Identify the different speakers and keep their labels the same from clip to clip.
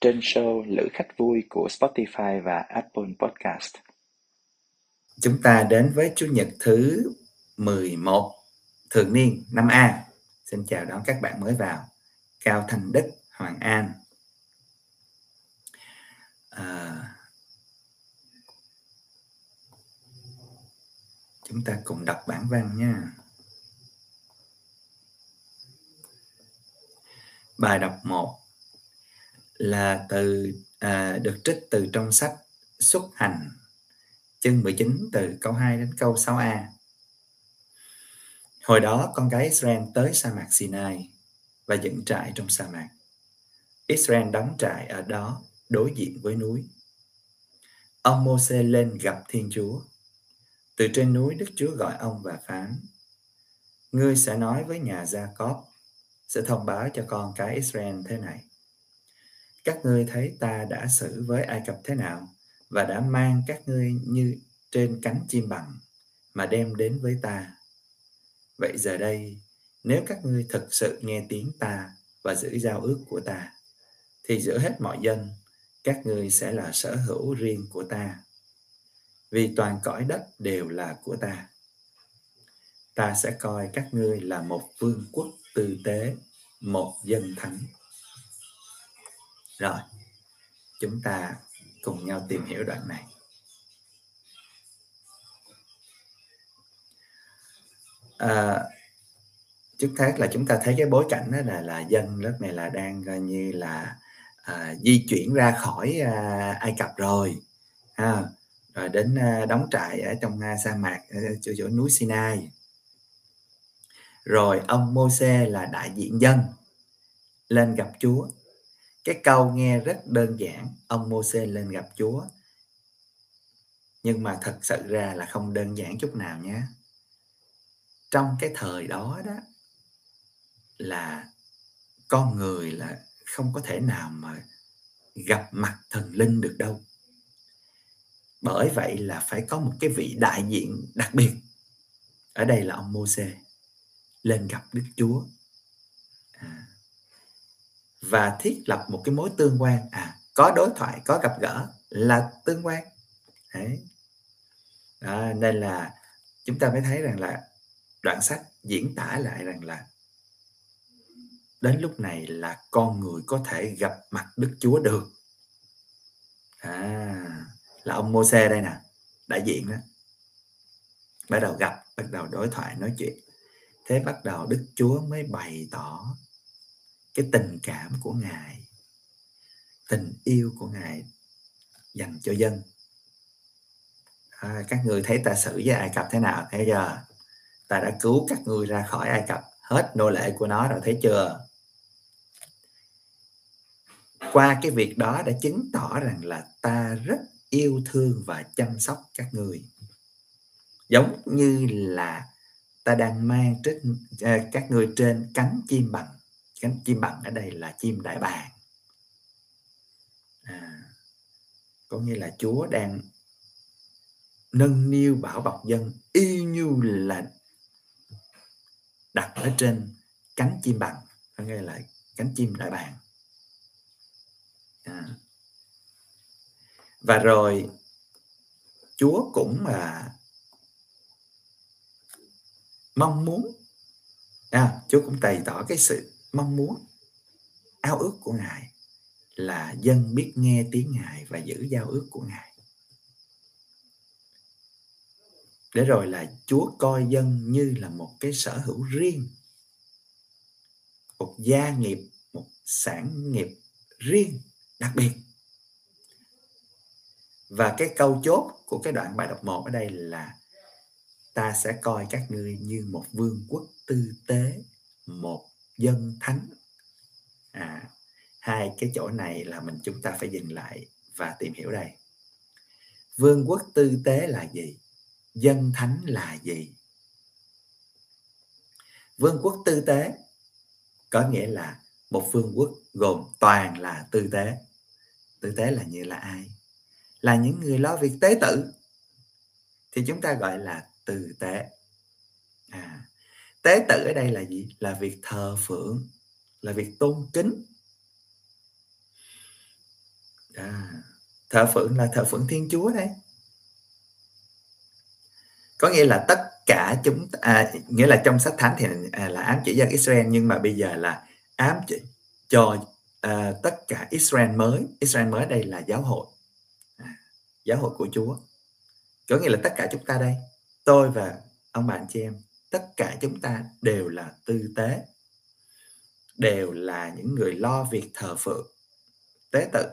Speaker 1: trên show Lữ khách vui của Spotify và Apple Podcast.
Speaker 2: Chúng ta đến với Chủ nhật thứ 11 thường niên năm A. Xin chào đón các bạn mới vào. Cao Thành Đức, Hoàng An. À, chúng ta cùng đọc bản văn nha. Bài đọc 1 là từ à, được trích từ trong sách xuất hành chương 19 từ câu 2 đến câu 6a. Hồi đó con cái Israel tới sa mạc Sinai và dựng trại trong sa mạc. Israel đóng trại ở đó đối diện với núi. Ông Môse lên gặp Thiên Chúa. Từ trên núi Đức Chúa gọi ông và phán: Ngươi sẽ nói với nhà Gia Cóp, sẽ thông báo cho con cái Israel thế này các ngươi thấy ta đã xử với Ai Cập thế nào và đã mang các ngươi như trên cánh chim bằng mà đem đến với ta. Vậy giờ đây, nếu các ngươi thực sự nghe tiếng ta và giữ giao ước của ta, thì giữa hết mọi dân, các ngươi sẽ là sở hữu riêng của ta. Vì toàn cõi đất đều là của ta. Ta sẽ coi các ngươi là một vương quốc tư tế, một dân thánh. Rồi, chúng ta cùng nhau tìm hiểu đoạn này. À, trước hết là chúng ta thấy cái bối cảnh đó là là dân lớp này là đang coi như là à, di chuyển ra khỏi à, Ai Cập rồi à, rồi đến à, đóng trại ở trong à, sa mạc ở chỗ, chỗ núi Sinai. Rồi ông Môse là đại diện dân lên gặp Chúa cái câu nghe rất đơn giản, ông Môse lên gặp Chúa. Nhưng mà thật sự ra là không đơn giản chút nào nhé. Trong cái thời đó đó, là con người là không có thể nào mà gặp mặt thần linh được đâu. Bởi vậy là phải có một cái vị đại diện đặc biệt. Ở đây là ông Môse lên gặp Đức Chúa và thiết lập một cái mối tương quan. À có đối thoại có gặp gỡ là tương quan. Đấy. Đó, nên là chúng ta mới thấy rằng là đoạn sách diễn tả lại rằng là đến lúc này là con người có thể gặp mặt Đức Chúa được. À, là ông Môse đây nè đại diện đó. Bắt đầu gặp bắt đầu đối thoại nói chuyện. Thế bắt đầu Đức Chúa mới bày tỏ cái tình cảm của ngài tình yêu của ngài dành cho dân. À, các người thấy ta xử với ai cập thế nào? Thế giờ ta đã cứu các ngươi ra khỏi ai cập hết nô lệ của nó rồi thấy chưa? Qua cái việc đó đã chứng tỏ rằng là ta rất yêu thương và chăm sóc các người. Giống như là ta đang mang trên à, các người trên cánh chim bằng cánh chim bằng ở đây là chim đại bàng à, có nghĩa là chúa đang nâng niu bảo bọc dân y như là đặt ở trên cánh chim bằng có nghĩa là cánh chim đại bàng à. và rồi chúa cũng là mong muốn à, chúa cũng bày tỏ cái sự mong muốn, ao ước của ngài là dân biết nghe tiếng ngài và giữ giao ước của ngài. Để rồi là chúa coi dân như là một cái sở hữu riêng, một gia nghiệp, một sản nghiệp riêng, đặc biệt. Và cái câu chốt của cái đoạn bài đọc 1 ở đây là, ta sẽ coi các ngươi như một vương quốc tư tế, một dân thánh. À, hai cái chỗ này là mình chúng ta phải dừng lại và tìm hiểu đây. Vương quốc tư tế là gì? Dân thánh là gì? Vương quốc tư tế có nghĩa là một vương quốc gồm toàn là tư tế. Tư tế là như là ai? Là những người lo việc tế tự. Thì chúng ta gọi là tư tế. À, tế tự ở đây là gì? Là việc thờ phượng là việc tôn kính. À, thờ phượng là thờ phượng thiên chúa đấy có nghĩa là tất cả chúng à, nghĩa là trong sách thánh thì à, là ám chỉ dân Israel nhưng mà bây giờ là ám chỉ cho à, tất cả Israel mới. Israel mới đây là giáo hội. À, giáo hội của Chúa. Có nghĩa là tất cả chúng ta đây tôi và ông bạn chị em tất cả chúng ta đều là tư tế đều là những người lo việc thờ phượng tế tự.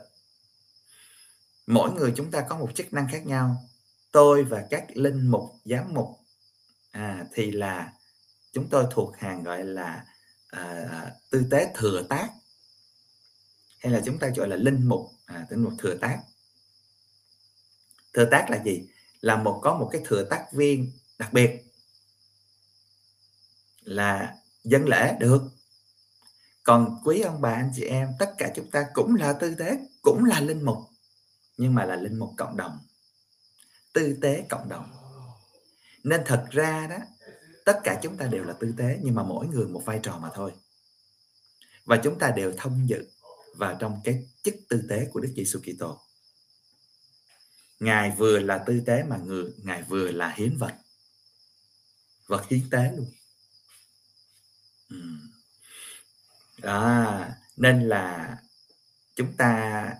Speaker 2: Mỗi người chúng ta có một chức năng khác nhau. Tôi và các linh mục giám mục à, thì là chúng tôi thuộc hàng gọi là à, tư tế thừa tác hay là chúng ta gọi là linh mục à, linh mục thừa tác. Thừa tác là gì? Là một có một cái thừa tác viên đặc biệt là dân lễ được. Còn quý ông bà anh chị em, tất cả chúng ta cũng là tư tế, cũng là linh mục, nhưng mà là linh mục cộng đồng, tư tế cộng đồng. Nên thật ra đó, tất cả chúng ta đều là tư tế, nhưng mà mỗi người một vai trò mà thôi. Và chúng ta đều thông dự vào trong cái chức tư tế của Đức Giêsu Kitô. Ngài vừa là tư tế mà người, ngài vừa là hiến vật. Vật hiến tế luôn. Đó nên là chúng ta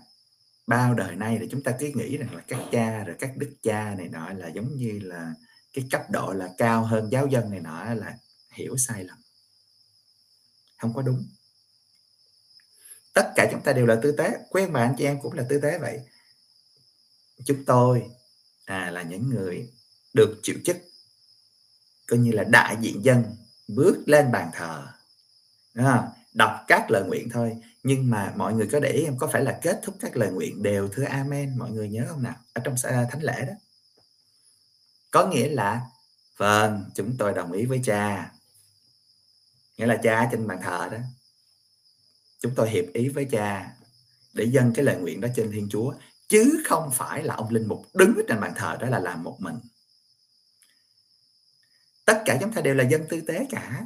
Speaker 2: bao đời nay là chúng ta cứ nghĩ rằng là các cha rồi các đức cha này nọ là giống như là cái cấp độ là cao hơn giáo dân này nọ là hiểu sai lầm. Không có đúng. Tất cả chúng ta đều là tư tế quen bạn chị em cũng là tư tế vậy. Chúng tôi à, là những người được chịu chức coi như là đại diện dân bước lên bàn thờ. À, đọc các lời nguyện thôi. Nhưng mà mọi người có để ý em có phải là kết thúc các lời nguyện đều thưa amen? Mọi người nhớ không nào? Ở trong à, thánh lễ đó. Có nghĩa là vâng chúng tôi đồng ý với cha. Nghĩa là cha trên bàn thờ đó. Chúng tôi hiệp ý với cha để dâng cái lời nguyện đó trên thiên chúa. Chứ không phải là ông linh mục đứng trên bàn thờ đó là làm một mình. Tất cả chúng ta đều là dân tư tế cả.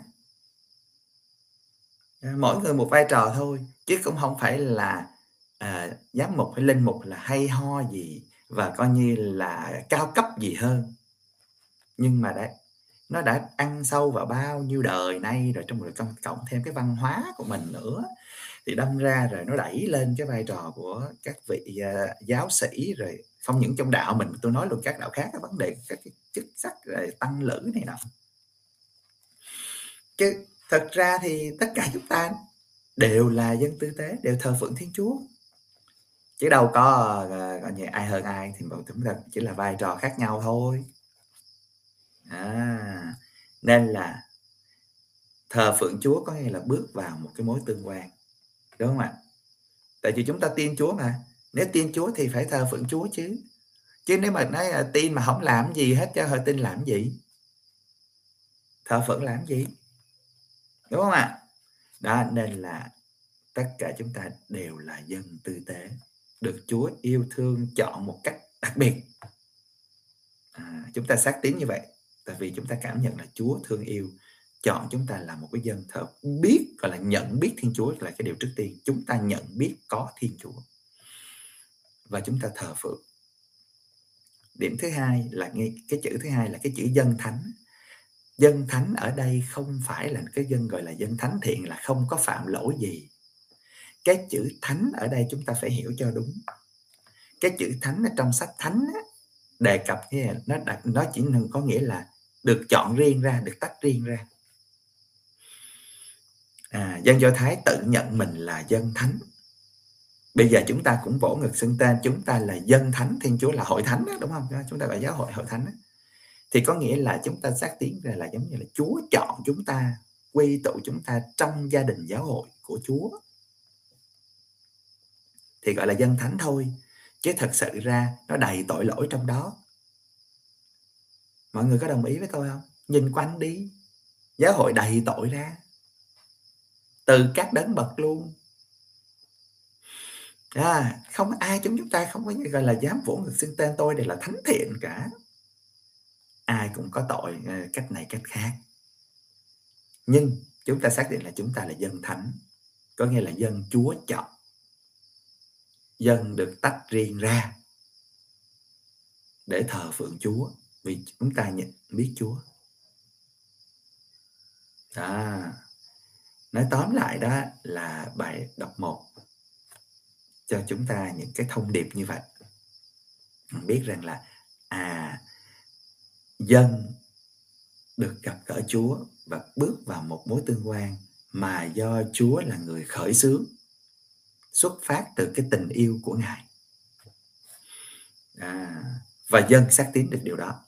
Speaker 2: À, mỗi người một vai trò thôi chứ cũng không phải là à, giám mục hay linh mục là hay ho gì và coi như là cao cấp gì hơn. Nhưng mà đấy nó đã ăn sâu vào bao nhiêu đời nay rồi trong rồi cộng, cộng thêm cái văn hóa của mình nữa thì đâm ra rồi nó đẩy lên cái vai trò của các vị uh, giáo sĩ rồi không những trong đạo mình tôi nói luôn các đạo khác các vấn đề các cái chức sắc rồi tăng lữ này nọ. Chứ thật ra thì tất cả chúng ta đều là dân tư tế đều thờ phượng thiên chúa. Chứ đâu có ờ, gọi như ai hơn ai thì chúng ta chỉ là vai trò khác nhau thôi. À, nên là thờ phượng chúa có nghĩa là bước vào một cái mối tương quan đúng không ạ? Tại vì chúng ta tin chúa mà nếu tin chúa thì phải thờ phượng chúa chứ. Chứ nếu mà nói tin mà không làm gì hết cho hơi tin làm gì? Thờ phượng làm gì? Đúng không ạ? Đó nên là tất cả chúng ta đều là dân tư tế được chúa yêu thương chọn một cách đặc biệt. À, chúng ta xác tín như vậy tại vì chúng ta cảm nhận là chúa thương yêu chọn chúng ta là một cái dân thờ biết gọi là nhận biết thiên chúa là cái điều trước tiên. Chúng ta nhận biết có thiên chúa. Và chúng ta thờ phượng. Điểm thứ hai là cái chữ thứ hai là cái chữ dân thánh dân thánh ở đây không phải là cái dân gọi là dân thánh thiện là không có phạm lỗi gì. Cái chữ thánh ở đây chúng ta phải hiểu cho đúng. Cái chữ thánh ở trong sách thánh á, đề cập như nó nó chỉ có nghĩa là được chọn riêng ra được tách riêng ra. À, dân do thái tự nhận mình là dân thánh. Bây giờ chúng ta cũng vỗ ngực xưng tên chúng ta là dân thánh thiên chúa là hội thánh đó, đúng không? Chúng ta gọi giáo hội hội thánh đó thì có nghĩa là chúng ta xác tiến ra là giống như là chúa chọn chúng ta quy tụ chúng ta trong gia đình giáo hội của chúa. Thì gọi là dân thánh thôi chứ thật sự ra nó đầy tội lỗi trong đó. Mọi người có đồng ý với tôi không? Nhìn quanh đi giáo hội đầy tội ra. Từ các đấng bậc luôn. À, không ai chúng chúng ta không có gọi là dám vỗ ngực xưng tên tôi để là thánh thiện cả ai cũng có tội ờ, cách này cách khác. Nhưng chúng ta xác định là chúng ta là dân thánh, có nghĩa là dân chúa chọn. Dân được tách riêng ra để thờ phượng chúa, vì chúng ta nhận biết chúa. À nói tóm lại đó là bài đọc một cho chúng ta những cái thông điệp như vậy. Mình biết rằng là à dân được gặp gỡ Chúa và bước vào một mối tương quan mà do Chúa là người khởi xướng xuất phát từ cái tình yêu của Ngài à, và dân xác tín được điều đó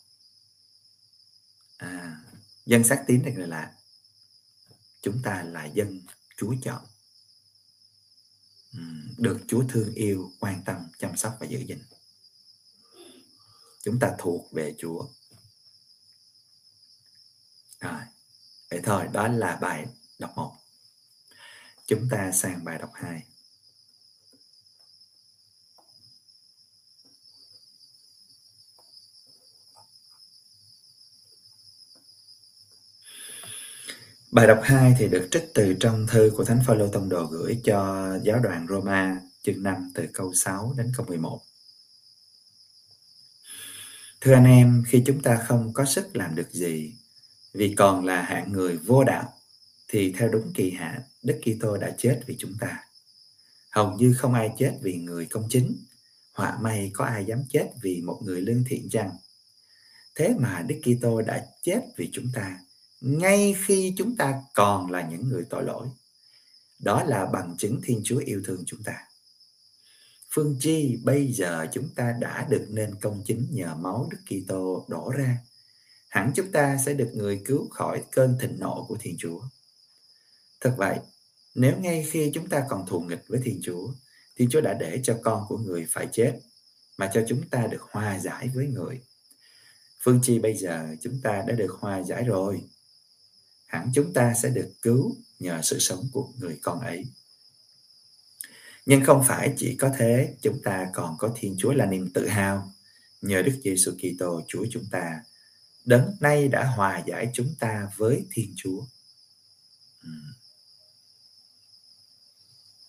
Speaker 2: à, dân xác tín được là chúng ta là dân Chúa chọn được Chúa thương yêu, quan tâm, chăm sóc và giữ gìn. Chúng ta thuộc về Chúa. Rồi, vậy thôi, đó là bài đọc 1. Chúng ta sang bài đọc 2. Bài đọc 2 thì được trích từ trong thư của Thánh Phaolô Tông Đồ gửi cho giáo đoàn Roma chương 5 từ câu 6 đến câu 11. Thưa anh em, khi chúng ta không có sức làm được gì vì còn là hạng người vô đạo thì theo đúng kỳ hạn Đức Kitô đã chết vì chúng ta. Hầu như không ai chết vì người công chính, họa may có ai dám chết vì một người lương thiện chăng? Thế mà Đức Kitô đã chết vì chúng ta ngay khi chúng ta còn là những người tội lỗi. Đó là bằng chứng Thiên Chúa yêu thương chúng ta. Phương chi bây giờ chúng ta đã được nên công chính nhờ máu Đức Kitô đổ ra. Hẳn chúng ta sẽ được người cứu khỏi cơn thịnh nộ của Thiên Chúa. Thật vậy, nếu ngay khi chúng ta còn thù nghịch với Thiên Chúa, Thiên Chúa đã để cho con của người phải chết, mà cho chúng ta được hòa giải với người. Phương chi bây giờ chúng ta đã được hòa giải rồi hẳn chúng ta sẽ được cứu nhờ sự sống của người con ấy. Nhưng không phải chỉ có thế, chúng ta còn có Thiên Chúa là niềm tự hào nhờ Đức Giêsu Kitô Chúa chúng ta đấng nay đã hòa giải chúng ta với Thiên Chúa.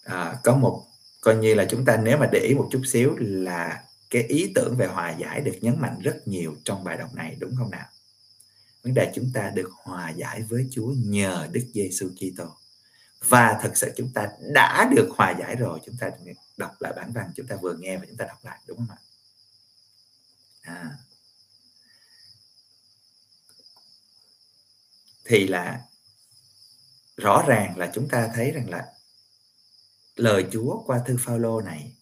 Speaker 2: À, có một coi như là chúng ta nếu mà để ý một chút xíu là cái ý tưởng về hòa giải được nhấn mạnh rất nhiều trong bài đọc này đúng không nào? vấn đề chúng ta được hòa giải với Chúa nhờ Đức Giêsu Kitô và thật sự chúng ta đã được hòa giải rồi chúng ta đọc lại bản văn chúng ta vừa nghe và chúng ta đọc lại đúng không ạ à. Thì là rõ ràng là chúng ta thấy rằng là lời Chúa qua thư Phaolô này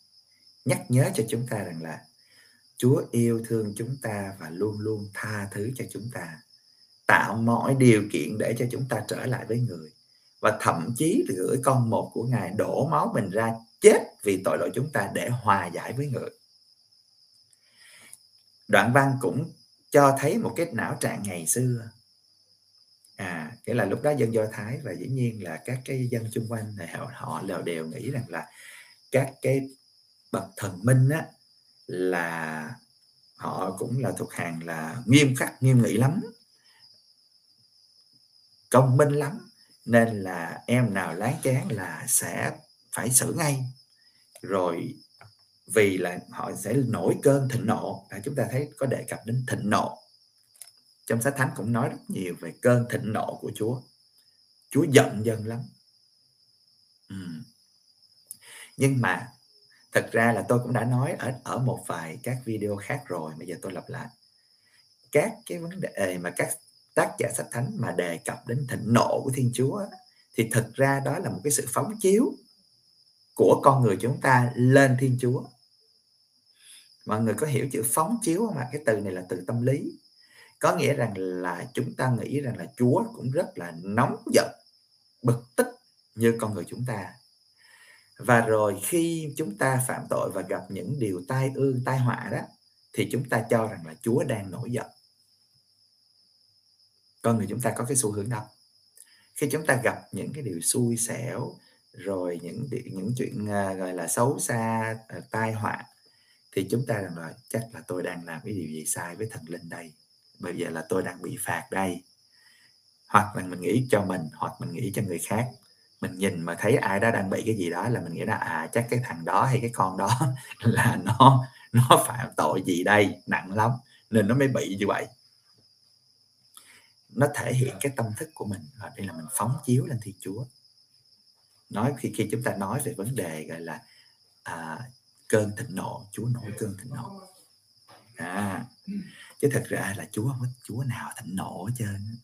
Speaker 2: nhắc nhớ cho chúng ta rằng là Chúa yêu thương chúng ta và luôn luôn tha thứ cho chúng ta, tạo mọi điều kiện để cho chúng ta trở lại với người và thậm chí gửi con một của ngài đổ máu mình ra chết vì tội lỗi chúng ta để hòa giải với người. Đoạn văn cũng cho thấy một cái não trạng ngày xưa à nghĩa là lúc đó dân do thái và dĩ nhiên là các cái dân xung quanh này họ họ đều đều nghĩ rằng là các cái bậc thần minh á là họ cũng là thuộc hàng là nghiêm khắc nghiêm nghị lắm công minh lắm. Nên là em nào láng chán là sẽ phải xử ngay. Rồi vì là họ sẽ nổi cơn thịnh nộ. À, chúng ta thấy có đề cập đến thịnh nộ trong sách thánh cũng nói rất nhiều về cơn thịnh nộ của Chúa Chúa giận dân lắm ừ. nhưng mà thật ra là tôi cũng đã nói ở ở một vài các video khác rồi, bây giờ tôi lặp lại các cái vấn đề mà các tác giả sách thánh mà đề cập đến thịnh nộ của Thiên Chúa thì thực ra đó là một cái sự phóng chiếu của con người chúng ta lên Thiên Chúa. Mọi người có hiểu chữ phóng chiếu không ạ? Cái từ này là từ tâm lý. Có nghĩa rằng là chúng ta nghĩ rằng là Chúa cũng rất là nóng giận, bực tức như con người chúng ta. và rồi khi chúng ta phạm tội và gặp những điều tai ương tai họa đó thì chúng ta cho rằng là Chúa đang nổi giận. Con người chúng ta có cái xu hướng đó. Khi chúng ta gặp những cái điều xui xẻo rồi những những chuyện à, gọi là xấu xa à, tai họa thì chúng ta rằng là chắc là tôi đang làm cái điều gì sai với thần linh đây bây giờ là tôi đang bị phạt đây. Hoặc là mình nghĩ cho mình hoặc mình nghĩ cho người khác. Mình nhìn mà thấy ai đó đang bị cái gì đó là mình nghĩ là à chắc cái thằng đó hay cái con đó là nó nó phạm tội gì đây nặng lắm. Nên nó mới bị như vậy. Nó thể hiện cái tâm thức của mình và đây là mình phóng chiếu lên Thiên Chúa. Nói khi khi chúng ta nói về vấn đề gọi là à, cơn thịnh nộ Chúa nổi cơn thịnh nộ. À chứ thật ra là Chúa không có Chúa nào thịnh nộ hết trơn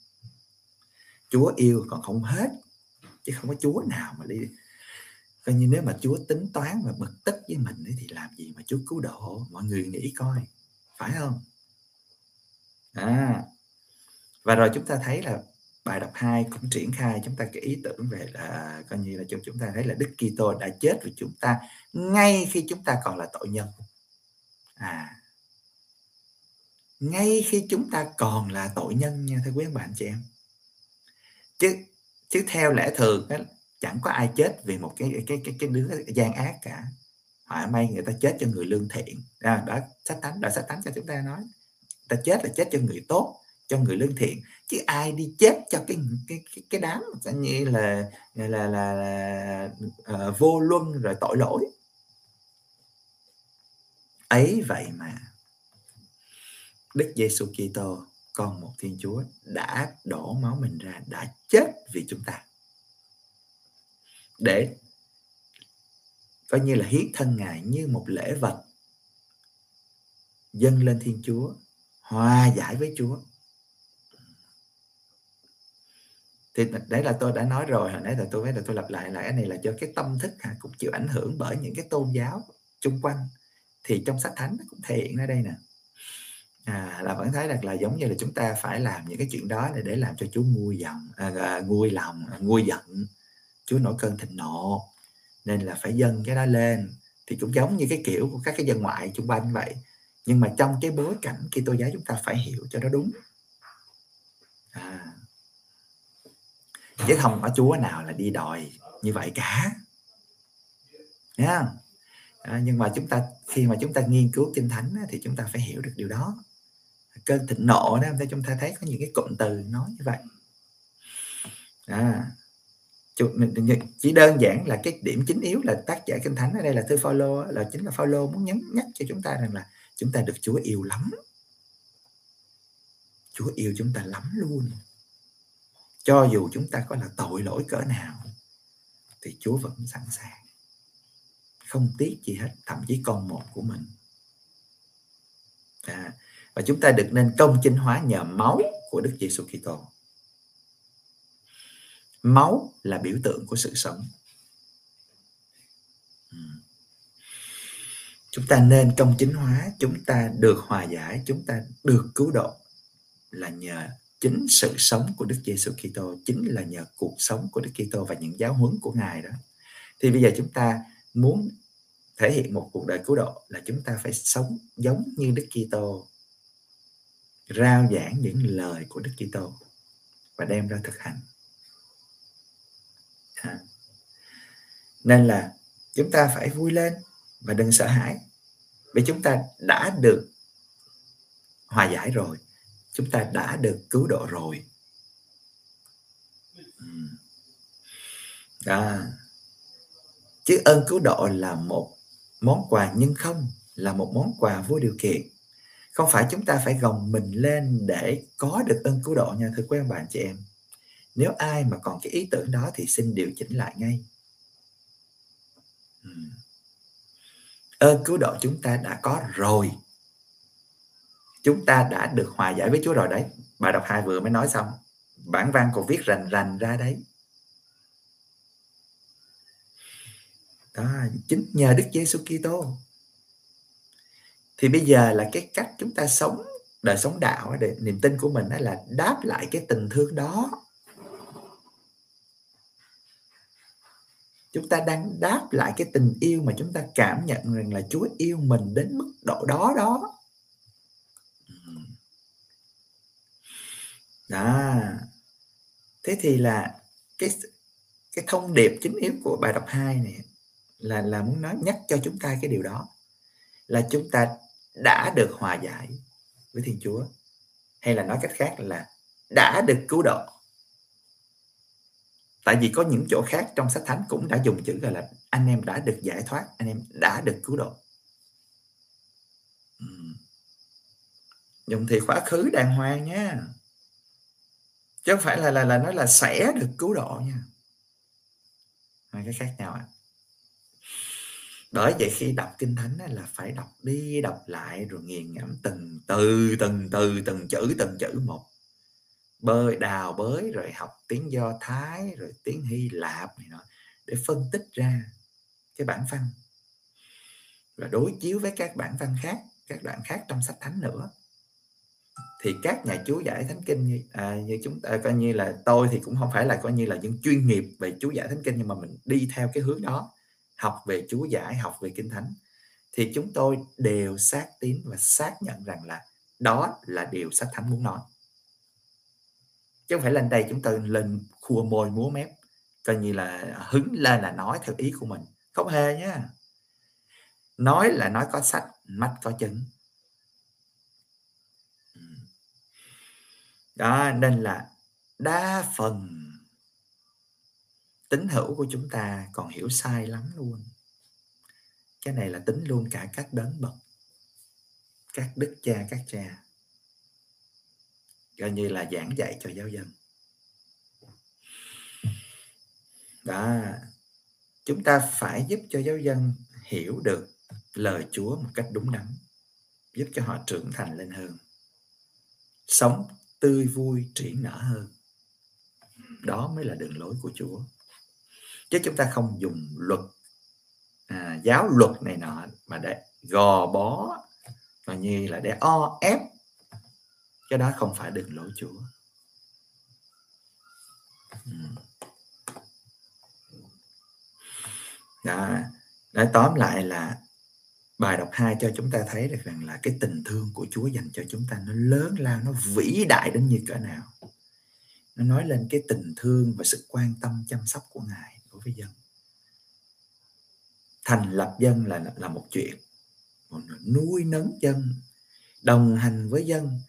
Speaker 2: Chúa yêu còn không hết chứ không có Chúa nào mà đi. Coi như nếu mà Chúa tính toán và bực tức với mình ấy, thì làm gì mà Chúa cứu độ? Mọi người nghĩ coi phải không? À và rồi chúng ta thấy là bài đọc 2 cũng triển khai chúng ta cái ý tưởng về là coi như là chúng chúng ta thấy là Đức Kitô đã chết vì chúng ta ngay khi chúng ta còn là tội nhân. À ngay khi chúng ta còn là tội nhân nha thưa quý bạn chị em. Chứ chứ theo lẽ thường đó, chẳng có ai chết vì một cái cái cái cái đứa gian ác cả. Họa may người ta chết cho người lương thiện. À, đó sách thánh đã sách thánh cho chúng ta nói. Ta chết là chết cho người tốt cho người lương thiện. Chứ ai đi chết cho cái cái cái, cái đám như là là là, là, là uh, vô luân rồi tội lỗi. Ấy vậy mà. Đức Giêsu Kitô con một Thiên Chúa đã đổ máu mình ra đã chết vì chúng ta. Để coi như là hiến thân ngài như một lễ vật dâng lên Thiên Chúa hòa giải với Chúa. Thì đấy là tôi đã nói rồi hồi nãy là tôi nói, là tôi lặp lại là cái này là cho cái tâm thức ha, cũng chịu ảnh hưởng bởi những cái tôn giáo chung quanh. Thì trong sách thánh nó cũng thể hiện ở đây nè à, là vẫn thấy rằng là giống như là chúng ta phải làm những cái chuyện đó để để làm cho Chúa nguôi giận à, à, nguôi lòng à, nguôi giận. Chúa nổi cơn thịnh nộ. Nên là phải dâng cái đó lên. Thì cũng giống như cái kiểu của các cái dân ngoại chung quanh vậy. Nhưng mà trong cái bối cảnh khi tôi giáo chúng ta phải hiểu cho nó đúng. À, chứ không có chúa nào là đi đòi như vậy cả. Nha à, nhưng mà chúng ta khi mà chúng ta nghiên cứu kinh thánh thì chúng ta phải hiểu được điều đó cơn thịnh nộ đó để chúng ta thấy có những cái cụm từ nói như vậy. À, chỉ đơn giản là cái điểm chính yếu là tác giả kinh thánh ở đây là thư Phaolô là chính là Phaolô muốn nhấn nhắc cho chúng ta rằng là chúng ta được Chúa yêu lắm. Chúa yêu chúng ta lắm luôn. Cho dù chúng ta có là tội lỗi cỡ nào thì Chúa vẫn sẵn sàng. Không tiếc gì hết thậm chí con một của mình và chúng ta được nên công chính hóa nhờ máu của Đức Giêsu Kitô. Máu là biểu tượng của sự sống. Chúng ta nên công chính hóa, chúng ta được hòa giải, chúng ta được cứu độ là nhờ chính sự sống của Đức Giêsu Kitô, chính là nhờ cuộc sống của Đức Kitô và những giáo huấn của Ngài đó. Thì bây giờ chúng ta muốn thể hiện một cuộc đời cứu độ là chúng ta phải sống giống như Đức Kitô rao giảng những lời của Đức Kitô và đem ra thực hành. À. nên là chúng ta phải vui lên và đừng sợ hãi. Vì chúng ta đã được hòa giải rồi, chúng ta đã được cứu độ rồi. Ừ. À. Chứ ơn cứu độ là một món quà, nhưng không là một món quà vô điều kiện không phải chúng ta phải gồng mình lên để có được ơn cứu độ nha, thưa quý ông bạn chị em? Nếu ai mà còn cái ý tưởng đó thì xin điều chỉnh lại ngay. Hmm. Ơn cứu độ chúng ta đã có rồi. Chúng ta đã được hòa giải với Chúa rồi đấy. Bà đọc hai vừa mới nói xong. Bản văn còn viết rành rành ra đấy. Đó, chính nhờ Đức Giêsu Kitô thì bây giờ là cái cách chúng ta sống, đời sống đạo để niềm tin của mình đó là đáp lại cái tình thương đó. Chúng ta đang đáp lại cái tình yêu mà chúng ta cảm nhận rằng là Chúa yêu mình đến mức độ đó đó. Đó à. thế thì là cái cái thông điệp chính yếu của bài đọc 2 này là là muốn nói nhắc cho chúng ta cái điều đó, là chúng ta đã được hòa giải với Thiên Chúa? Hay là nói cách khác là đã được cứu độ? Tại vì có những chỗ khác trong sách thánh cũng đã dùng chữ gọi là anh em đã được giải thoát, anh em đã được cứu độ. Dùng thì quá khứ đàng hoàng nha. Chứ không phải là là là nói là sẽ được cứu độ nha. Hai cái khác nhau ạ. à bởi vậy khi đọc kinh thánh là phải đọc đi đọc lại rồi nghiền ngẫm từng từ từng từ từng chữ từng chữ một. Bơi đào bới rồi học tiếng do thái rồi tiếng hy lạp này nọ để phân tích ra cái bản văn. Và đối chiếu với các bản văn khác các đoạn khác trong sách thánh nữa. Thì các nhà chú giải thánh kinh như, à, như chúng ta coi như là tôi thì cũng không phải là coi như là những chuyên nghiệp về chú giải thánh kinh nhưng mà mình đi theo cái hướng đó học về chú giải, học về kinh thánh, thì chúng tôi đều xác tín và xác nhận rằng là đó là điều sách thánh muốn nói. Chứ không phải lên đây chúng tôi lên khua môi múa mép, coi như là hứng lên là nói theo ý của mình. Không hề nhá nói là nói có sách, mắt có chứng. Ừ. Đó, nên là đa phần tính hữu của chúng ta còn hiểu sai lắm luôn. Cái này là tính luôn cả các đấng bậc, các đức cha, các cha. Coi như là giảng dạy cho giáo dân. Đó. Chúng ta phải giúp cho giáo dân hiểu được lời Chúa một cách đúng đắn, giúp cho họ trưởng thành lên hơn. Sống tươi vui triển nở hơn. Đó mới là đường lối của Chúa chứ chúng ta không dùng luật à, giáo luật này nọ mà để gò bó và như là để o ép. Cái đó không phải đường lối Chúa. Đó nói tóm lại là bài đọc 2 cho chúng ta thấy được rằng là cái tình thương của Chúa dành cho chúng ta nó lớn lao nó vĩ đại đến như cỡ nào. Nó nói lên cái tình thương và sự quan tâm chăm sóc của ngài của với dân. Thành lập dân là là một chuyện. Còn nuôi nấng dân, đồng hành với dân.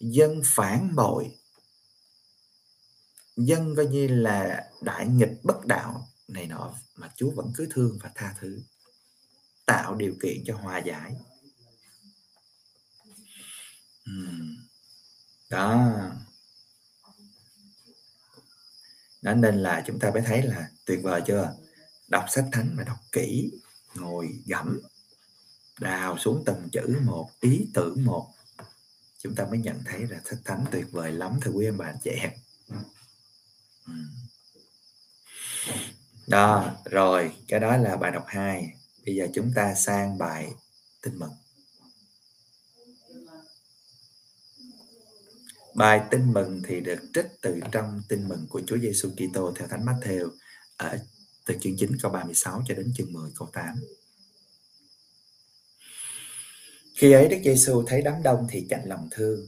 Speaker 2: Dân phản bội. Dân coi như là đại nghịch bất đạo này nọ mà Chúa vẫn cứ thương và tha thứ, tạo điều kiện cho hòa giải. Đó đó nên là chúng ta mới thấy là tuyệt vời chưa? Đọc sách thánh mà đọc kỹ, ngồi gẫm, đào xuống từng chữ một, ý tưởng một. Chúng ta mới nhận thấy là sách thánh tuyệt vời lắm, thưa quý ông bà anh chị em. Đó, rồi, cái đó là bài đọc 2 bây giờ chúng ta sang bài tin mừng. Bài tin mừng thì được trích từ trong tin mừng của Chúa Giêsu Kitô theo Thánh Matthew ở từ chương 9 câu 36 cho đến chương 10 câu 8 khi ấy Đức Giêsu thấy đám đông thì chạnh lòng thương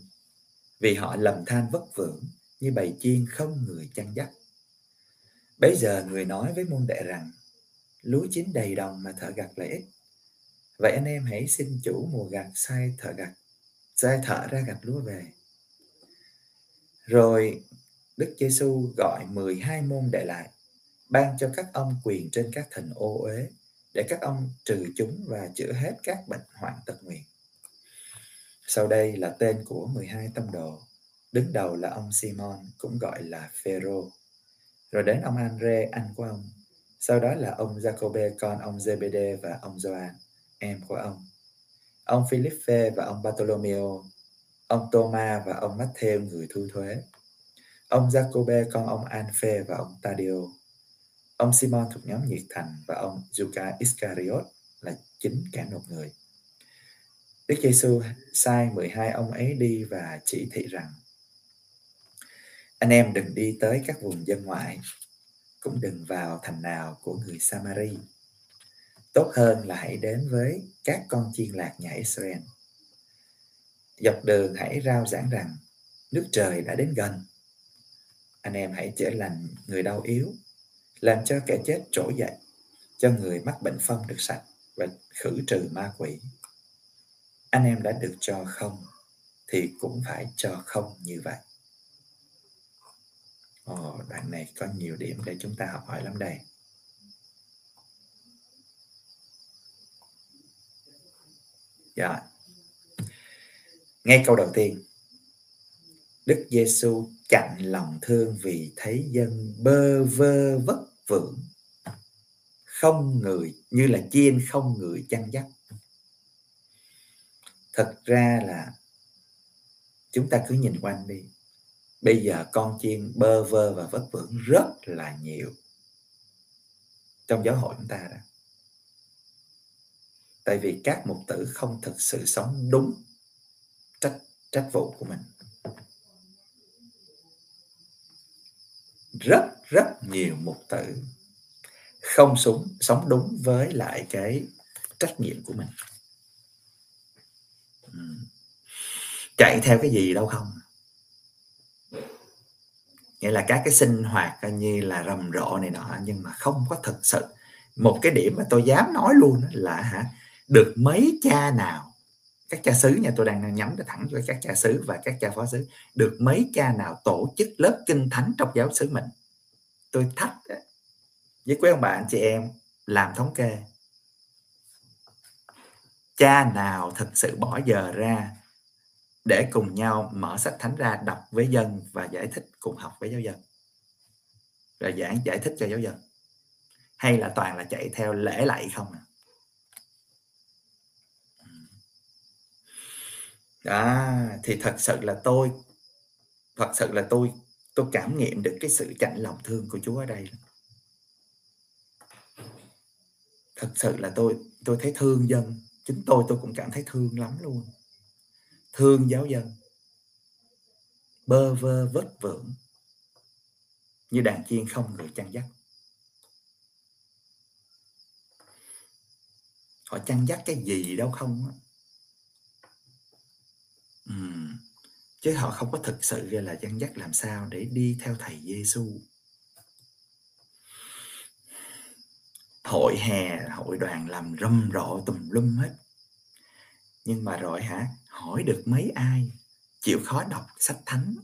Speaker 2: vì họ lầm than vất vưởng như bầy chiên không người chăn dắt Bây giờ người nói với môn đệ rằng lúa chín đầy đồng mà thợ gặt lại ít. Vậy anh em hãy xin chủ mùa gặt sai thợ gặt, sai thợ ra gặt lúa về. Rồi Đức Giêsu gọi 12 môn đệ lại, ban cho các ông quyền trên các thần ô uế để các ông trừ chúng và chữa hết các bệnh hoạn tật nguyền. Sau đây là tên của 12 tâm đồ. Đứng đầu là ông Simon, cũng gọi là Phêrô. Rồi đến ông Andre, anh của ông, sau đó là ông Jacobe con ông Zebede và ông Gioan, em của ông. Ông Philippe và ông Bartolomeo, ông Thomas và ông Matthew, người thu thuế. Ông Jacobe, con ông Anphe và ông Tadio. Ông Simon thuộc nhóm nhiệt thành và ông Juca Iscariot là chính cả nộp người. Đức Giêsu sai 12 ông ấy đi và chỉ thị rằng, anh em đừng đi tới các vùng dân ngoại, cũng đừng vào thành nào của người Samari. Tốt hơn là hãy đến với các con chiên lạc nhà Israel. Dọc đường hãy rao giảng rằng nước trời đã đến gần. Anh em hãy chữa lành người đau yếu, làm cho kẻ chết trỗi dậy, cho người mắc bệnh phong được sạch và khử trừ ma quỷ. Anh em đã được cho không thì cũng phải cho không như vậy. Ồ, đoạn này có nhiều điểm để chúng ta học hỏi lắm đây. yeah ngay câu đầu tiên. Đức Giêsu chặn lòng thương vì thấy dân bơ vơ vất vưởng. Không người, như là chiên không người chăn dắt. Thật ra là chúng ta cứ nhìn quanh đi. Bây giờ con chiên bơ vơ và vất vưởng rất là nhiều trong giáo hội chúng ta đó. Tại vì các mục tử không thực sự sống đúng trách trách vụ của mình. Rất rất nhiều mục tử không sống sống đúng với lại cái trách nhiệm của mình. Chạy theo cái gì đâu không? Nghĩa là các cái sinh hoạt coi như là rầm rộ này nọ, nhưng mà không có thực sự. Một cái điểm mà tôi dám nói luôn là hả, được mấy cha nào các cha xứ, nhà tôi đang nhắm thẳng cho các cha xứ và các cha phó xứ, được mấy cha nào tổ chức lớp kinh thánh trong giáo xứ mình? Tôi thách với quý ông bà, anh chị em, làm thống kê. Cha nào thực sự bỏ giờ ra để cùng nhau mở sách thánh ra đọc với dân và giải thích cùng học với giáo dân? Rồi giảng giải thích cho giáo dân. Hay là toàn là chạy theo lễ lạy không à? À thì thật sự là tôi, thật sự là tôi tôi cảm nghiệm được cái sự chạnh lòng thương của Chúa ở đây thật sự là tôi tôi thấy thương dân. Chính tôi tôi cũng cảm thấy thương lắm luôn. Thương giáo dân. Bơ vơ, vất vưởng. Như đàn chiên không người chăn dắt. Họ chăn dắt cái gì đâu không á uhm. chứ họ không có thực sự gọi là dẫn dắt làm sao để đi theo thầy Giêsu hội hè, hội đoàn làm râm rộ tùm lum hết. Nhưng mà rồi hả? Hỏi được mấy ai? Chịu khó đọc sách thánh.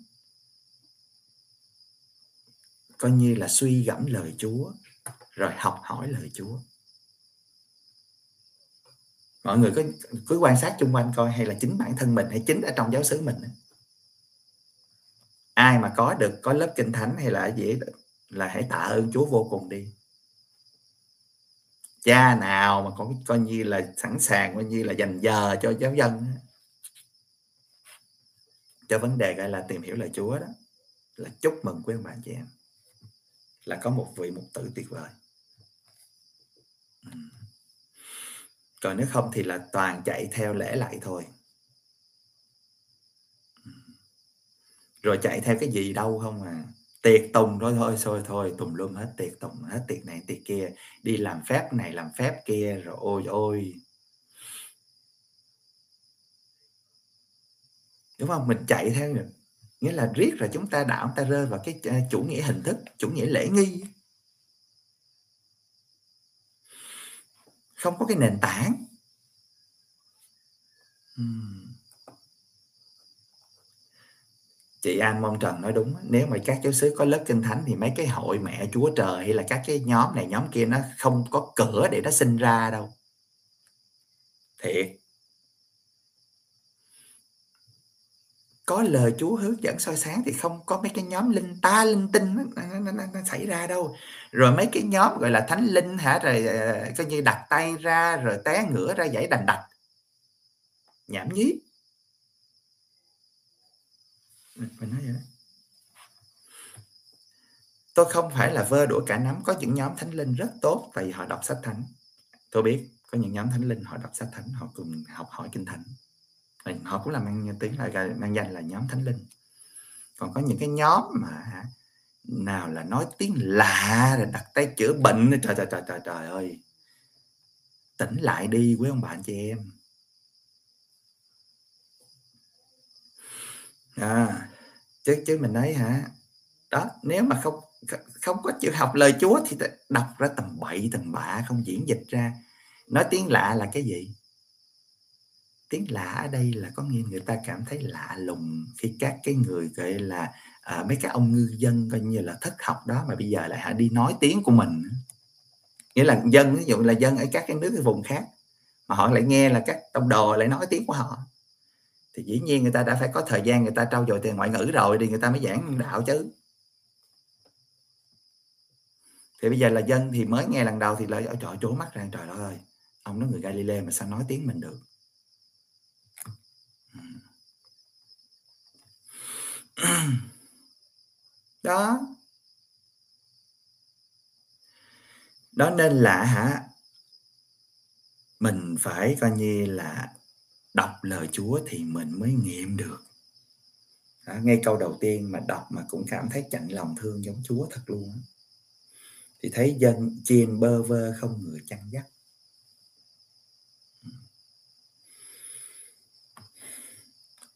Speaker 2: Coi như là suy gẫm lời Chúa, rồi học hỏi lời Chúa mọi người có cứ quan sát chung quanh coi hay là chính bản thân mình hay chính ở trong giáo xứ mình ai mà có được, có lớp kinh thánh hay là gì là hãy tạ ơn Chúa vô cùng đi. Cha nào mà có, coi như là sẵn sàng, coi như là dành giờ cho giáo dân cho vấn đề gọi là tìm hiểu lời Chúa đó, là chúc mừng quý ông bà chị em. Là có một vị mục tử tuyệt vời còn nếu không thì là toàn chạy theo lễ lại thôi. Rồi chạy theo cái gì đâu không à. Tiệc tùng thôi thôi thôi thôi, tùm lum hết tiệc tùng, hết tiệc này, tiệc kia. Đi làm phép này, làm phép kia, rồi ôi ôi. Đúng không? Mình chạy theo, nghĩa là riết rồi chúng ta đạo ta rơi vào cái à, chủ nghĩa hình thức, chủ nghĩa lễ nghi. Không có cái nền tảng uhm. chị An Mong Trần nói đúng nếu mà các giáo sứ có lớp kinh thánh thì mấy cái hội mẹ Chúa Trời hay là các cái nhóm này, nhóm kia nó không có cửa để nó sinh ra đâu thiệt có lời Chúa hướng dẫn soi sáng thì không có mấy cái nhóm linh ta linh tinh nó, nó, nó, nó xảy ra đâu. Rồi mấy cái nhóm gọi là thánh linh hả? Rồi ờ, coi như đặt tay ra rồi té ngửa ra giải đành đạch. Nhảm nhí. Ừ, mình nói vậy đó. Tôi không phải là vơ đũa cả nắm có những nhóm thánh linh rất tốt tại vì họ đọc sách thánh. Tôi biết có những nhóm thánh linh họ đọc sách thánh họ cùng học hỏi kinh thánh họ cũng là mang tiếng là mang danh là nhóm thánh linh. Còn có những cái nhóm mà nào là nói tiếng lạ rồi đặt tay chữa bệnh trời trời trời trời trời ơi. Tỉnh lại đi quý ông bạn chị em. À chứ chứ mình nói hả, đó, nếu mà không không có chịu học lời Chúa thì đọc ra tầm bậy tầm bạ không diễn dịch ra. Nói tiếng lạ là cái gì? Tiếng lạ ở đây là có nghĩa người ta cảm thấy lạ lùng khi các cái người gọi là à, mấy cái ông ngư dân coi như là thất học đó mà bây giờ lại đi nói tiếng của mình. Nghĩa là dân ví dụ là dân ở các cái nước cái vùng khác mà họ lại nghe là các tông đồ lại nói tiếng của họ. Thì dĩ nhiên người ta đã phải có thời gian người ta trau dồi từ ngoại ngữ rồi thì người ta mới giảng đạo chứ. Thì bây giờ là dân thì mới nghe lần đầu thì lại ở trời trố mắt ra trời ơi ông nói người Galilee mà sao nói tiếng mình được? đó. Đó nên là hả? Mình phải coi như là đọc lời Chúa thì mình mới nghiệm được. Đó, ngay câu đầu tiên mà đọc mà cũng cảm thấy chạnh lòng thương giống Chúa thật luôn thì thấy dân chiên bơ vơ không người chăn dắt.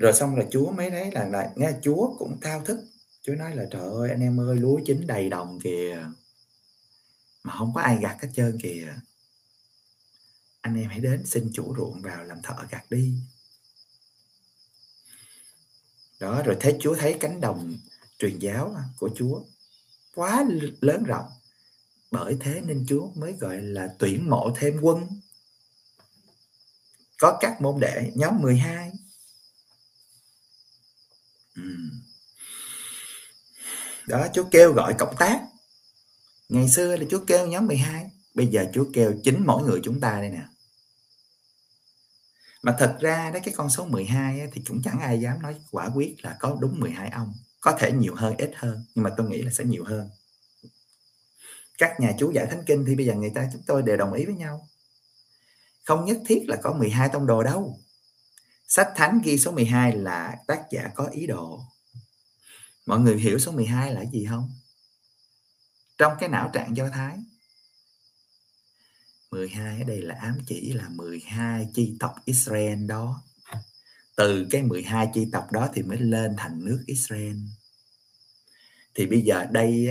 Speaker 2: Rồi xong là Chúa mới thấy là lại nghe, Chúa cũng thao thức. Chúa nói là, trời ơi, anh em ơi, lúa chín đầy đồng kìa, mà không có ai gặt hết trơn kìa. Anh em hãy đến xin chủ ruộng vào làm thợ gặt đi. Đó, rồi thấy, Chúa thấy cánh đồng truyền giáo của Chúa quá lớn rộng. Bởi thế nên Chúa mới gọi là tuyển mộ thêm quân. Có các môn đệ, nhóm 12 đó Chúa kêu gọi cộng tác. Ngày xưa là Chúa kêu nhóm 12 bây giờ Chúa kêu chính mỗi người chúng ta đây nè. Mà thật ra đấy cái con số 12 ấy, thì cũng chẳng ai dám nói quả quyết là có đúng 12 ông. Có thể nhiều hơn ít hơn nhưng mà tôi nghĩ là sẽ nhiều hơn. Các nhà chú giải thánh kinh thì bây giờ người ta chúng tôi đều đồng ý với nhau. Không nhất thiết là có 12 tông đồ đâu sách thánh ghi số 12 là tác giả có ý đồ. Mọi người hiểu số 12 là gì không? Trong cái não trạng do thái. 12 ở đây là ám chỉ là 12 chi tộc Israel đó. Từ cái 12 chi tộc đó thì mới lên thành nước Israel. Thì bây giờ đây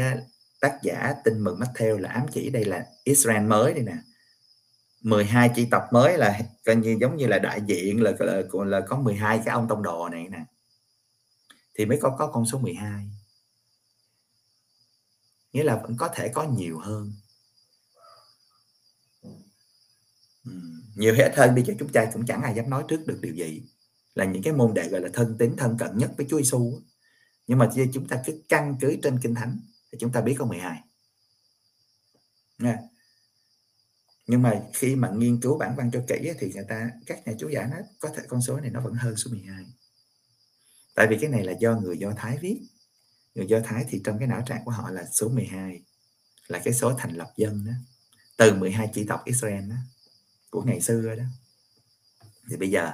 Speaker 2: tác giả tin mừng Matthew là ám chỉ, đây là Israel mới đây nè. 12 chi tập mới là coi như giống như là đại diện là là, là có 12 cái ông tông đồ này nè. Thì mới có có con số 12 nghĩa là vẫn có thể có nhiều hơn. Nhiều hết hơn đi cho chúng ta cũng chẳng ai dám nói trước được điều gì. Là những cái môn đệ gọi là thân tín thân cận nhất với Chúa Giêsu nhưng mà chúng ta cứ căn cứ trên kinh thánh thì chúng ta biết có 12 hai nhưng mà khi mà nghiên cứu bản văn cho kỹ thì người ta, các nhà chú giải nói, có thể con số này nó vẫn hơn số 12 tại vì cái này là do người Do Thái viết. Người Do Thái thì trong cái não trạng của họ là số 12 là cái số thành lập dân đó. Từ 12 chỉ tộc Israel đó, của ngày xưa đó. Thì bây giờ,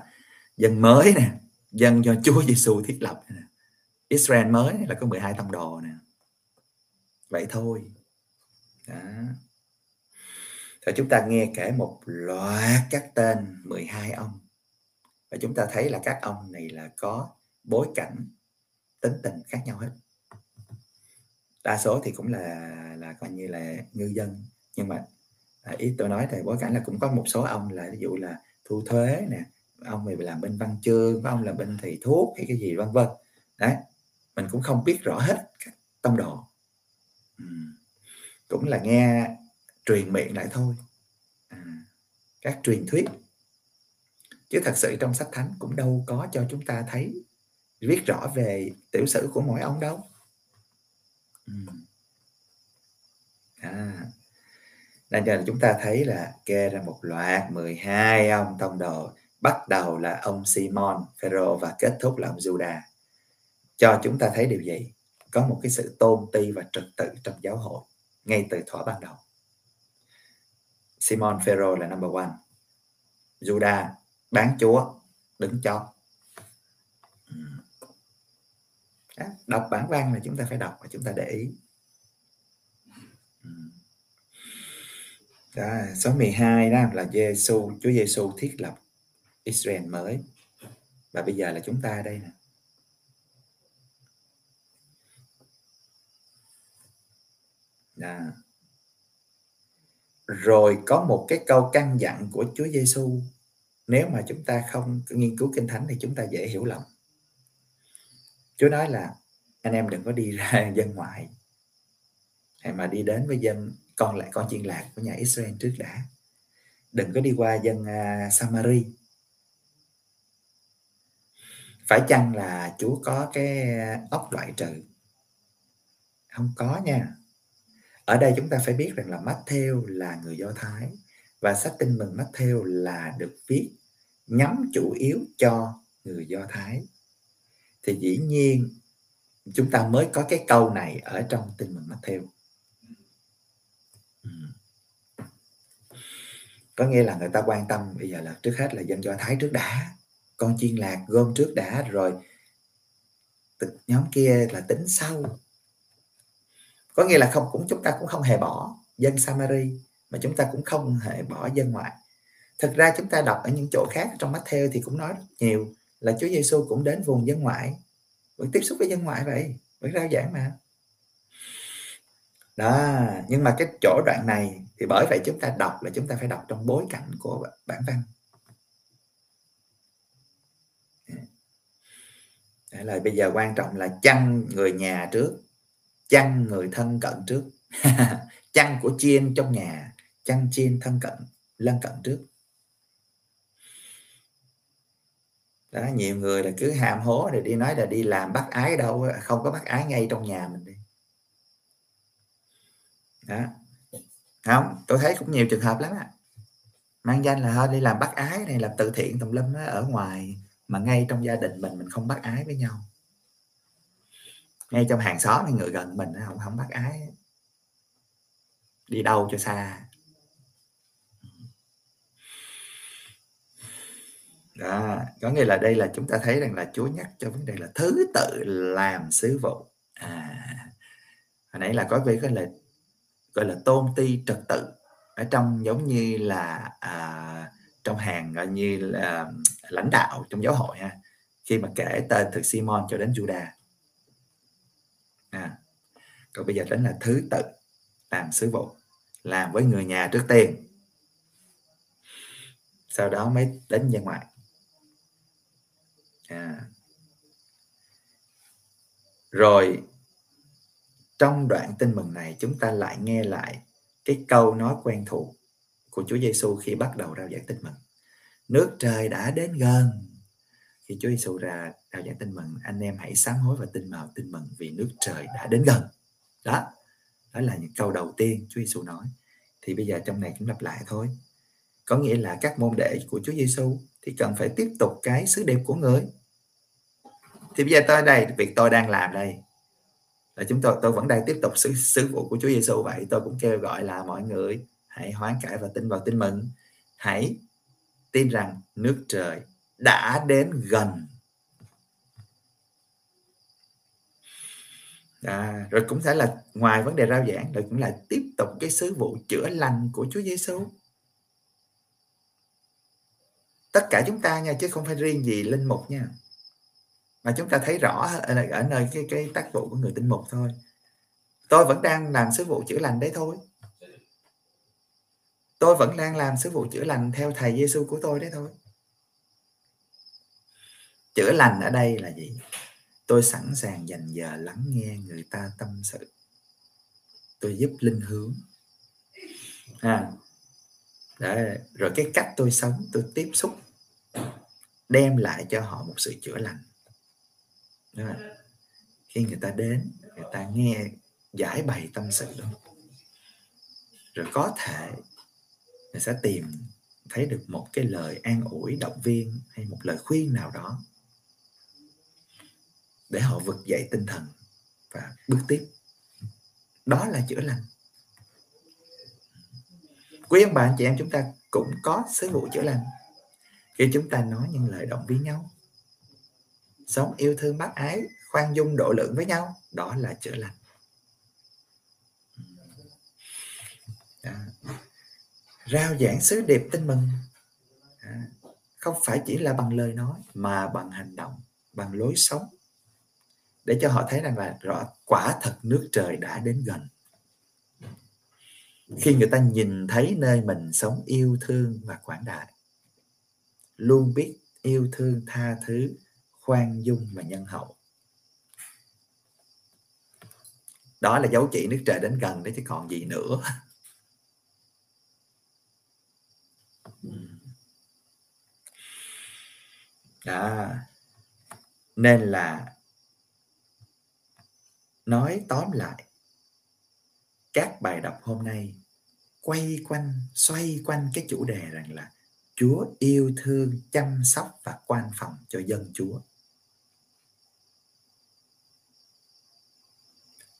Speaker 2: dân mới nè, dân do Chúa Giêsu thiết lập nè, Israel mới là có 12 tông đồ nè. Vậy thôi. Đó. Rồi chúng ta nghe kể một loạt các tên 12 ông. Và chúng ta thấy là các ông này là có bối cảnh tính tình khác nhau hết. Đa số thì cũng là là coi như là ngư dân. Nhưng mà à, ý tôi nói thì bối cảnh là cũng có một số ông là ví dụ là thu thuế nè, ông này làm bên văn chương, có ông là bên thầy thuốc hay cái gì, vân vân. Đấy, mình cũng không biết rõ hết các tông đồ. Ừ. cũng là nghe truyền miệng lại thôi. À, các truyền thuyết. Chứ thật sự trong sách thánh cũng đâu có cho chúng ta thấy viết rõ về tiểu sử của mỗi ông đâu. Ừ. À, nên cho chúng ta thấy là kê ra một loạt 12 ông tông đồ. Bắt đầu là ông Simon Phêrô và kết thúc là ông Judah cho chúng ta thấy điều gì? Có một cái sự tôn ti và trật tự trong giáo hội ngay từ thuở ban đầu. Simon Ferro là number one. Juda bán chúa đứng cho ừ. đọc bản văn là chúng ta phải đọc và chúng ta để ý. Ừ. Đó, số 12 đó là Giêsu Chúa Giêsu thiết lập Israel mới. Và bây giờ là chúng ta đây nè. Yeah rồi có một cái câu căn dặn của Chúa Giêsu nếu mà chúng ta không nghiên cứu kinh thánh thì chúng ta dễ hiểu lầm. Chúa nói là anh em đừng có đi ra dân ngoại hay mà đi đến với dân con lại con chiên lạc của nhà Israel trước đã. Đừng có đi qua dân uh, Samari. Phải chăng là Chúa có cái à, ốc loại trừ? Không có nha ở đây chúng ta phải biết rằng là Matthew là người Do Thái và sách tin mừng Matthew là được viết nhắm chủ yếu cho người Do Thái. Thì dĩ nhiên, chúng ta mới có cái câu này ở trong tin mừng Matthew. Ừ. Có nghĩa là người ta quan tâm bây giờ là trước hết là dân do thái trước đã, con chiên lạc gom trước đã, rồi nhóm kia là tính sau có nghĩa là không, cũng chúng ta cũng không hề bỏ dân Samari, mà chúng ta cũng không hề bỏ dân ngoại. Thực ra chúng ta đọc ở những chỗ khác, trong Matthew thì cũng nói rất nhiều là Chúa Giêsu cũng đến vùng dân ngoại, vẫn tiếp xúc với dân ngoại vậy, vẫn rao giảng mà. Đó, nhưng mà cái chỗ đoạn này thì bởi vậy chúng ta đọc là chúng ta phải đọc trong bối cảnh của bản văn. Đấy là bây giờ quan trọng là chăn người nhà trước chăn người thân cận trước. Chăn của chiên trong nhà, chăn chiên thân cận, lân cận trước. Đó, nhiều người là cứ hàm hố rồi đi nói là đi làm bắt ái đâu, không có bắt ái ngay trong nhà mình đi. Đó. Không, tôi thấy cũng nhiều trường hợp lắm á. Mang danh là thôi, đi làm bắt ái này, làm từ thiện tùm lum ở ngoài mà ngay trong gia đình mình mình không bắt ái với nhau ngay trong hàng xóm hay người gần mình không không bắt ái. Đi đâu cho xa. Đó có nghĩa là đây là chúng ta thấy rằng là Chúa nhắc cho vấn đề là thứ tự làm sứ vụ. À hồi nãy là có về cái là gọi là tôn ti trật tự. Ở trong giống như là à, trong hàng gọi như là à, lãnh đạo trong giáo hội ha. Khi mà kể tên từ Simon cho đến Judah à, còn bây giờ đến là thứ tự làm sứ vụ làm với người nhà trước tiên sau đó mới đến ra ngoại à. rồi trong đoạn tin mừng này chúng ta lại nghe lại cái câu nói quen thuộc của Chúa Giêsu khi bắt đầu rao giảng tin mừng. Nước trời đã đến gần. Khi Chúa Giêsu ra rao giảng tin mừng, anh em hãy sám hối và tin màu tin mừng vì nước trời đã đến gần. Đó, đó là những câu đầu tiên Chúa Giêsu nói. Thì bây giờ trong này cũng lặp lại thôi. Có nghĩa là các môn đệ của Chúa Giêsu thì cần phải tiếp tục cái sứ đẹp của người. Thì bây giờ tôi đây, việc tôi đang làm đây là chúng tôi tôi vẫn đang tiếp tục sứ, sứ vụ của Chúa Giêsu vậy tôi cũng kêu gọi là mọi người hãy hoán cải và tin vào tin mừng hãy tin rằng nước trời đã đến gần à, rồi cũng thể là ngoài vấn đề rao giảng rồi cũng là tiếp tục cái sứ vụ chữa lành của Chúa Giêsu tất cả chúng ta nha chứ không phải riêng gì linh mục nha. Mà chúng ta thấy rõ ở, ở nơi cái cái tác vụ của người tinh mục thôi. Tôi vẫn đang làm sứ vụ chữa lành đấy thôi. Tôi vẫn đang làm sứ vụ chữa lành theo thầy Giêsu của tôi đấy thôi. Chữa lành ở đây là gì? Tôi sẵn sàng dành giờ lắng nghe người ta tâm sự. Tôi giúp linh hướng. À, Đấy, rồi cái cách tôi sống tôi tiếp xúc đem lại cho họ một sự chữa lành. Đó. khi người ta đến người ta nghe giải bày tâm sự. Đó rồi có thể người sẽ tìm thấy được một cái lời an ủi động viên hay một lời khuyên nào đó để họ vực dậy tinh thần và bước tiếp. Đó là chữa lành. Quý ông bạn chị em chúng ta cũng có sứ vụ chữa lành. Khi chúng ta nói những lời động viên nhau sống yêu thương bác ái khoan dung độ lượng với nhau đó là chữa lành. À, rao giảng sứ điệp tin mừng. À, không phải chỉ là bằng lời nói mà bằng hành động bằng lối sống để cho họ thấy rằng là rõ, quả thật nước trời đã đến gần. Khi người ta nhìn thấy nơi mình sống yêu thương và quảng đại, luôn biết yêu thương tha thứ, khoan dung và nhân hậu. Đó là dấu chỉ nước trời đến gần đấy chứ còn gì nữa. Đó. Nên là nói tóm lại, các bài đọc hôm nay quay quanh, xoay quanh cái chủ đề rằng là Chúa yêu thương, chăm sóc và quan phòng cho dân Chúa.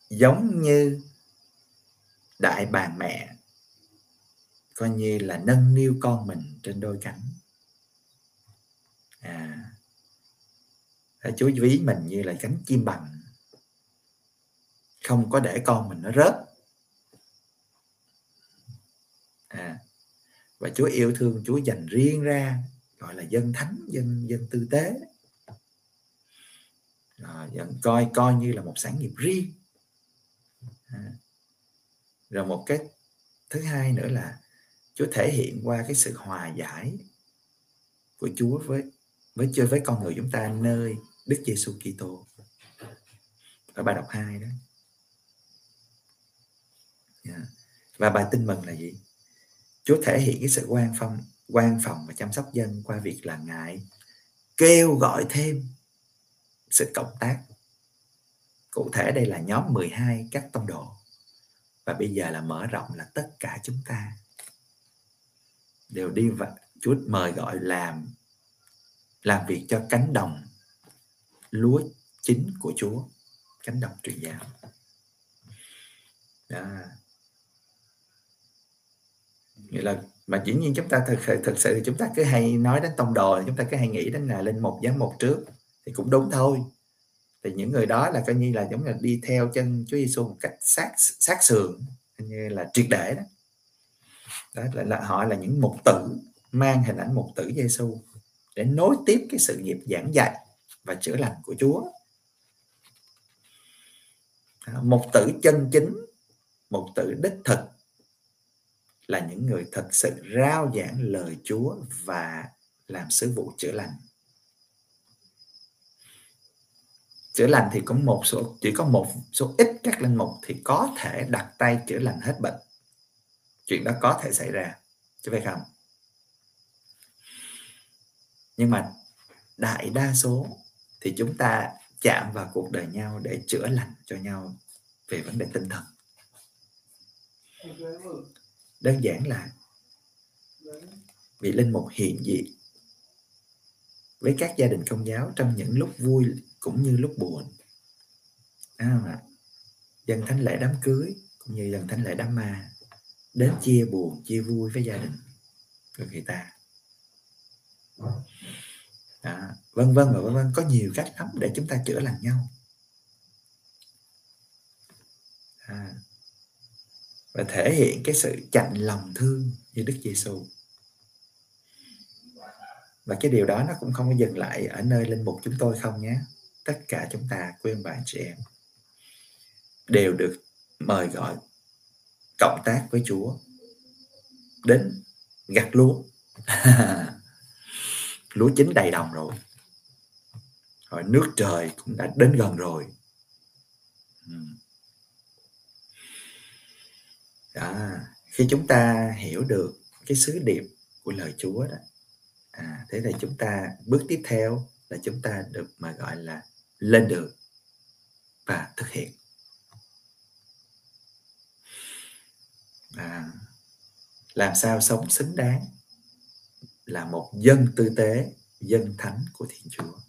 Speaker 2: Giống như đại bà mẹ coi như là nâng niu con mình trên đôi cánh. À Chúa ví mình như là cánh chim bằng không có để con mình nó rớt. À, và Chúa yêu thương Chúa dành riêng ra gọi là dân thánh dân dân tư tế. À, coi coi như là một sản nghiệp riêng. À, rồi một cái thứ hai nữa là Chúa thể hiện qua cái sự hòa giải của Chúa với với chơi với con người chúng ta nơi Đức Giêsu Kitô. Ở bài đọc 2 đó yeah. và bài tin mừng là gì? Chúa thể hiện cái sự quan phong, quan phòng và chăm sóc dân qua việc là ngài kêu gọi thêm sự cộng tác. Cụ thể đây là nhóm 12 các tông đồ. Và bây giờ là mở rộng là tất cả chúng ta đều đi và Chúa mời gọi làm làm việc cho cánh đồng lúa chính của Chúa, cánh đồng truyền giáo. Đó nghĩa là mà dĩ nhiên chúng ta thực thực sự chúng ta cứ hay nói đến tông đồ chúng ta cứ hay nghĩ đến là lên một giám một trước thì cũng đúng thôi. Thì những người đó là coi như là giống là đi theo chân Chúa Giêsu một cách sát sát sườn như là triệt để đó. Đó là, là họ là những mục tử mang hình ảnh mục tử Giêsu để nối tiếp cái sự nghiệp giảng dạy và chữa lành của Chúa. Một tử chân chính một tử đích thực là những người thật sự rao giảng lời Chúa và làm sứ vụ chữa lành. Chữa lành thì có một số, chỉ có một số ít các linh mục thì có thể đặt tay chữa lành hết bệnh. Chuyện đó có thể xảy ra, chứ phải không? Nhưng mà đại đa số thì chúng ta chạm vào cuộc đời nhau để chữa lành cho nhau về vấn đề tinh thần đơn giản là vị linh mục hiện diện với các gia đình công giáo trong những lúc vui cũng như lúc buồn. À, dân thánh lễ đám cưới cũng như dân thánh lễ đám ma đến chia buồn chia vui với gia đình của người ta. À, vân vân và vân vân có nhiều cách lắm để chúng ta chữa lành nhau. À, và thể hiện cái sự chạnh lòng thương như Đức Giêsu và cái điều đó nó cũng không có dừng lại ở nơi linh mục chúng tôi không nhé. Tất cả chúng ta, quý quên bạn chị em, đều được mời gọi cộng tác với Chúa, đến gặt lúa. Lúa chín đầy đồng rồi. Rồi nước trời cũng đã đến gần rồi. Ừ đó khi chúng ta hiểu được cái sứ điệp của lời Chúa đó à, thế là chúng ta bước tiếp theo là chúng ta được mà gọi là lên đường và thực hiện. À, làm sao sống xứng đáng là một dân tư tế dân thánh của thiên chúa.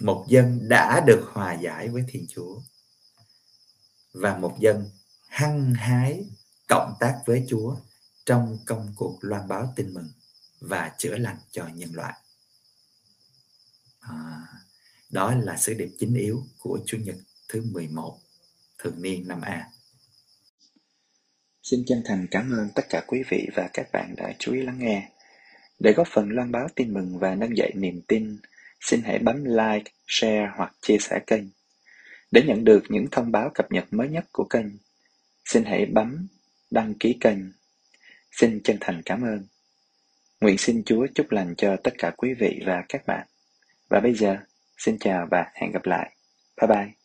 Speaker 2: Một dân đã được hòa giải với thiên chúa và một dân hăng hái cộng tác với chúa trong công cuộc loan báo tin mừng và chữa lành cho nhân loại à, đó là sứ điệp chính yếu của Chủ nhật thứ 11 thường niên năm A
Speaker 1: Xin chân thành cảm ơn tất cả quý vị và các bạn đã chú ý lắng nghe. Để góp phần loan báo tin mừng và nâng dậy niềm tin, xin hãy bấm like, share hoặc chia sẻ kênh. Để nhận được những thông báo cập nhật mới nhất của kênh, xin hãy bấm đăng ký kênh. Xin chân thành cảm ơn. Nguyện xin Chúa chúc lành cho tất cả quý vị và các bạn. Và bây giờ, xin chào và hẹn gặp lại. Bye bye.